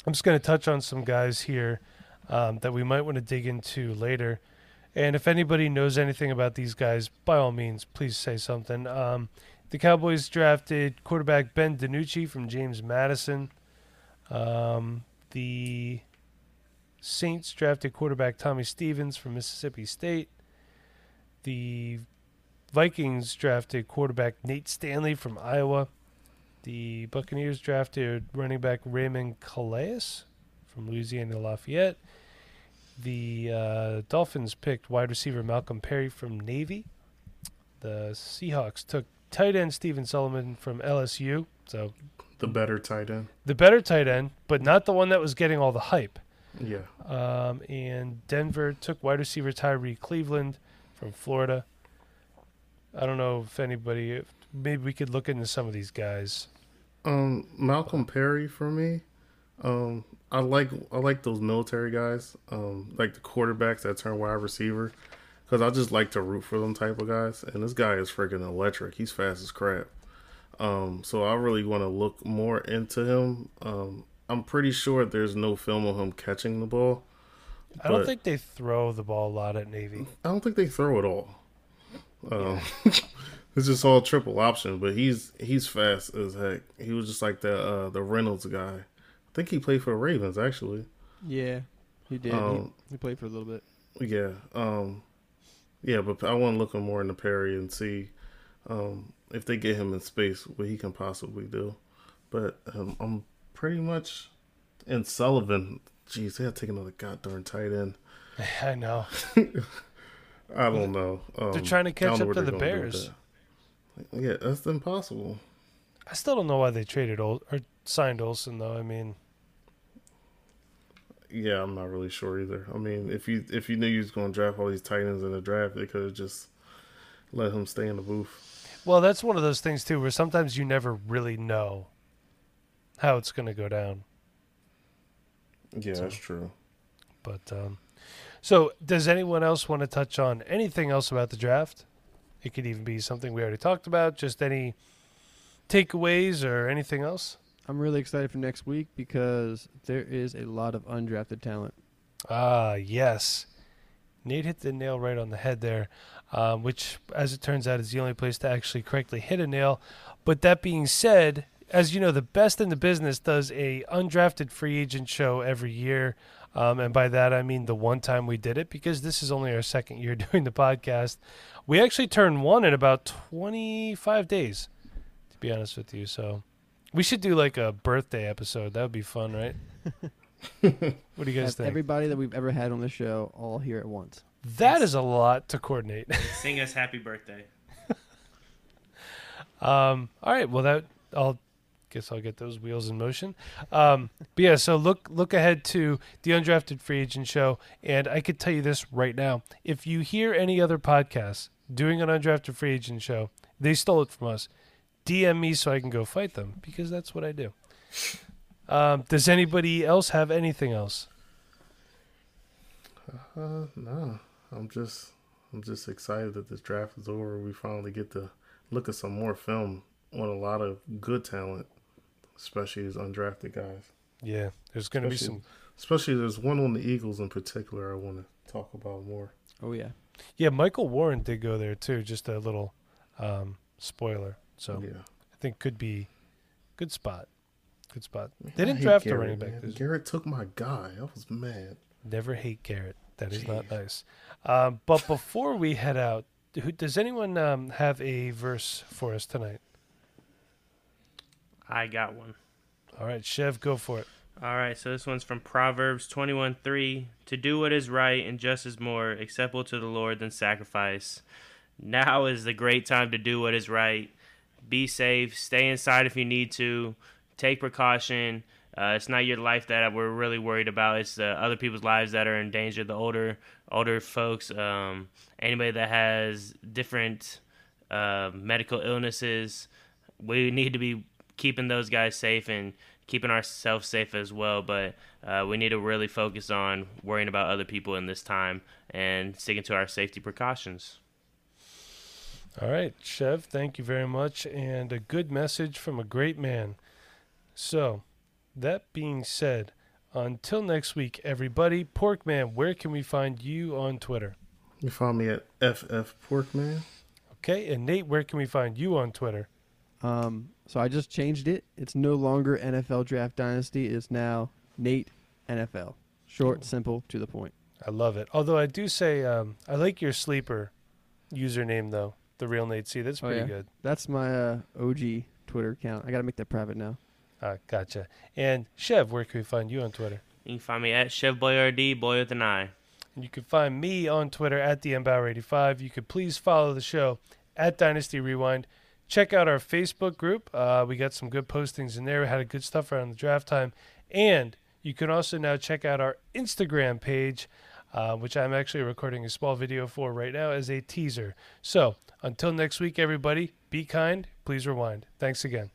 I'm just going to touch on some guys here um, that we might want to dig into later. And if anybody knows anything about these guys, by all means, please say something. Um, the Cowboys drafted quarterback Ben DiNucci from James Madison. Um, the Saints drafted quarterback Tommy Stevens from Mississippi State. The Vikings drafted quarterback Nate Stanley from Iowa. The Buccaneers drafted running back Raymond Calais from Louisiana Lafayette. The uh, Dolphins picked wide receiver Malcolm Perry from Navy. The Seahawks took tight end Stephen Sullivan from LSU. So The better tight end. the better tight end, but not the one that was getting all the hype. Yeah. Um, and Denver took wide receiver Tyrie Cleveland from Florida. I don't know if anybody, if maybe we could look into some of these guys. Um, Malcolm Perry for me. Um, I like I like those military guys. Um, like the quarterbacks that turn wide receiver, because I just like to root for them type of guys. And this guy is freaking electric. He's fast as crap. Um, so I really want to look more into him. Um, I'm pretty sure there's no film of him catching the ball. I don't think they throw the ball a lot at Navy. I don't think they throw it all. Um, *laughs* it's just all triple option, but he's he's fast as heck. He was just like the uh, the Reynolds guy. I think he played for the Ravens actually. Yeah, he did. Um, he, he played for a little bit. Yeah, um, yeah, but I want to look him more into Perry and see um, if they get him in space what he can possibly do. But um, I'm pretty much And Sullivan. Jeez, they had to take another goddamn tight end. *laughs* I know. *laughs* I don't know. Um, They're trying to catch up to the gonna do with Bears. that. Yeah, that's impossible. I still don't know why they traded Ol- or signed Olsen though. I mean, Yeah, I'm not really sure either. I mean, if you if you knew you was going to draft all these tight ends in the draft, they could have just let him stay in the booth. well, that's one of those things too, where sometimes you never really know how it's going to go down. Yeah, So- that's true. But um, so, does anyone else want to touch on anything else about the draft? It could even be something we already talked about. Just any takeaways or anything else? I'm really excited for next week because there is a lot of undrafted talent. Ah, yes. Nate hit the nail right on the head there, um, which, as it turns out, is the only place to actually correctly hit a nail. But that being said, as you know, the best in the business does a undrafted free agent show every year. Um, and by that, I mean the one time we did it, because this is only our second year *laughs* doing the podcast. We actually turned one in about 25 days, to be honest with you. So we should do like a birthday episode. That would be fun, right? *laughs* what do you guys Have think? everybody that we've ever had on the show all here at once. That is a lot to coordinate. *laughs* Sing us happy birthday. um, all right, well that I'll guess I'll get those wheels in motion. Um, but yeah, so look look ahead to the undrafted free agent show, and I could tell you this right now: if you hear any other podcasts doing an undrafted free agent show, they stole it from us. DM me so I can go fight them because that's what I do. Um, does anybody else have anything else? Uh, no, I'm just I'm just excited that this draft is over. We finally get to look at some more film on a lot of good talent, especially these undrafted guys. Yeah, there's going to be some. Especially there's one on the Eagles in particular I want to talk about more. Oh yeah. Yeah, Michael Warren did go there too. Just a little um, spoiler. So yeah, I think could be good spot. Good spot. Man, They didn't hate draft a Garrett, running back. man. Garrett took my guy. I was mad. Never hate Garrett. That is not nice. Um, but before we head out, who, does anyone um, have a verse for us tonight? I got one. All right, Chev, go for it. All right, so this one's from Proverbs 21 3. To do what is right and just is more acceptable to the Lord than sacrifice. Now is the great time to do what is right. Be safe. Stay inside if you need to. Take precaution. Uh, it's not your life that we're really worried about. It's the other people's lives that are in danger. The older, older folks, um, anybody that has different uh, medical illnesses. We need to be keeping those guys safe and keeping ourselves safe as well. But uh, we need to really focus on worrying about other people in this time and sticking to our safety precautions. All right, Chev, thank you very much. And a good message from a great man. So, that being said, until next week, everybody, Porkman, where can we find you on Twitter? You find me at FF Porkman. Okay, and Nate, where can we find you on Twitter? Um, so I just changed it. It's no longer NFL Draft Dynasty. It's now Nate NFL. Short, simple, to the point. I love it. Although I do say um, I like your sleeper username though, the real Nate C. That's Oh, pretty yeah? good. That's my uh, OG Twitter account. I got to make that private now. Uh, gotcha. And Chev, where can we find you on Twitter? You can find me at Chef Boyardee, boy with an eye. And you can find me on Twitter at the Embauer85. You could please follow the show at Dynasty Rewind. Check out our Facebook group. Uh, we got some good postings in there. We had a good stuff around the draft time. And you can also now check out our Instagram page, uh, which I'm actually recording a small video for right now as a teaser. So until next week, everybody, be kind. Please rewind. Thanks again.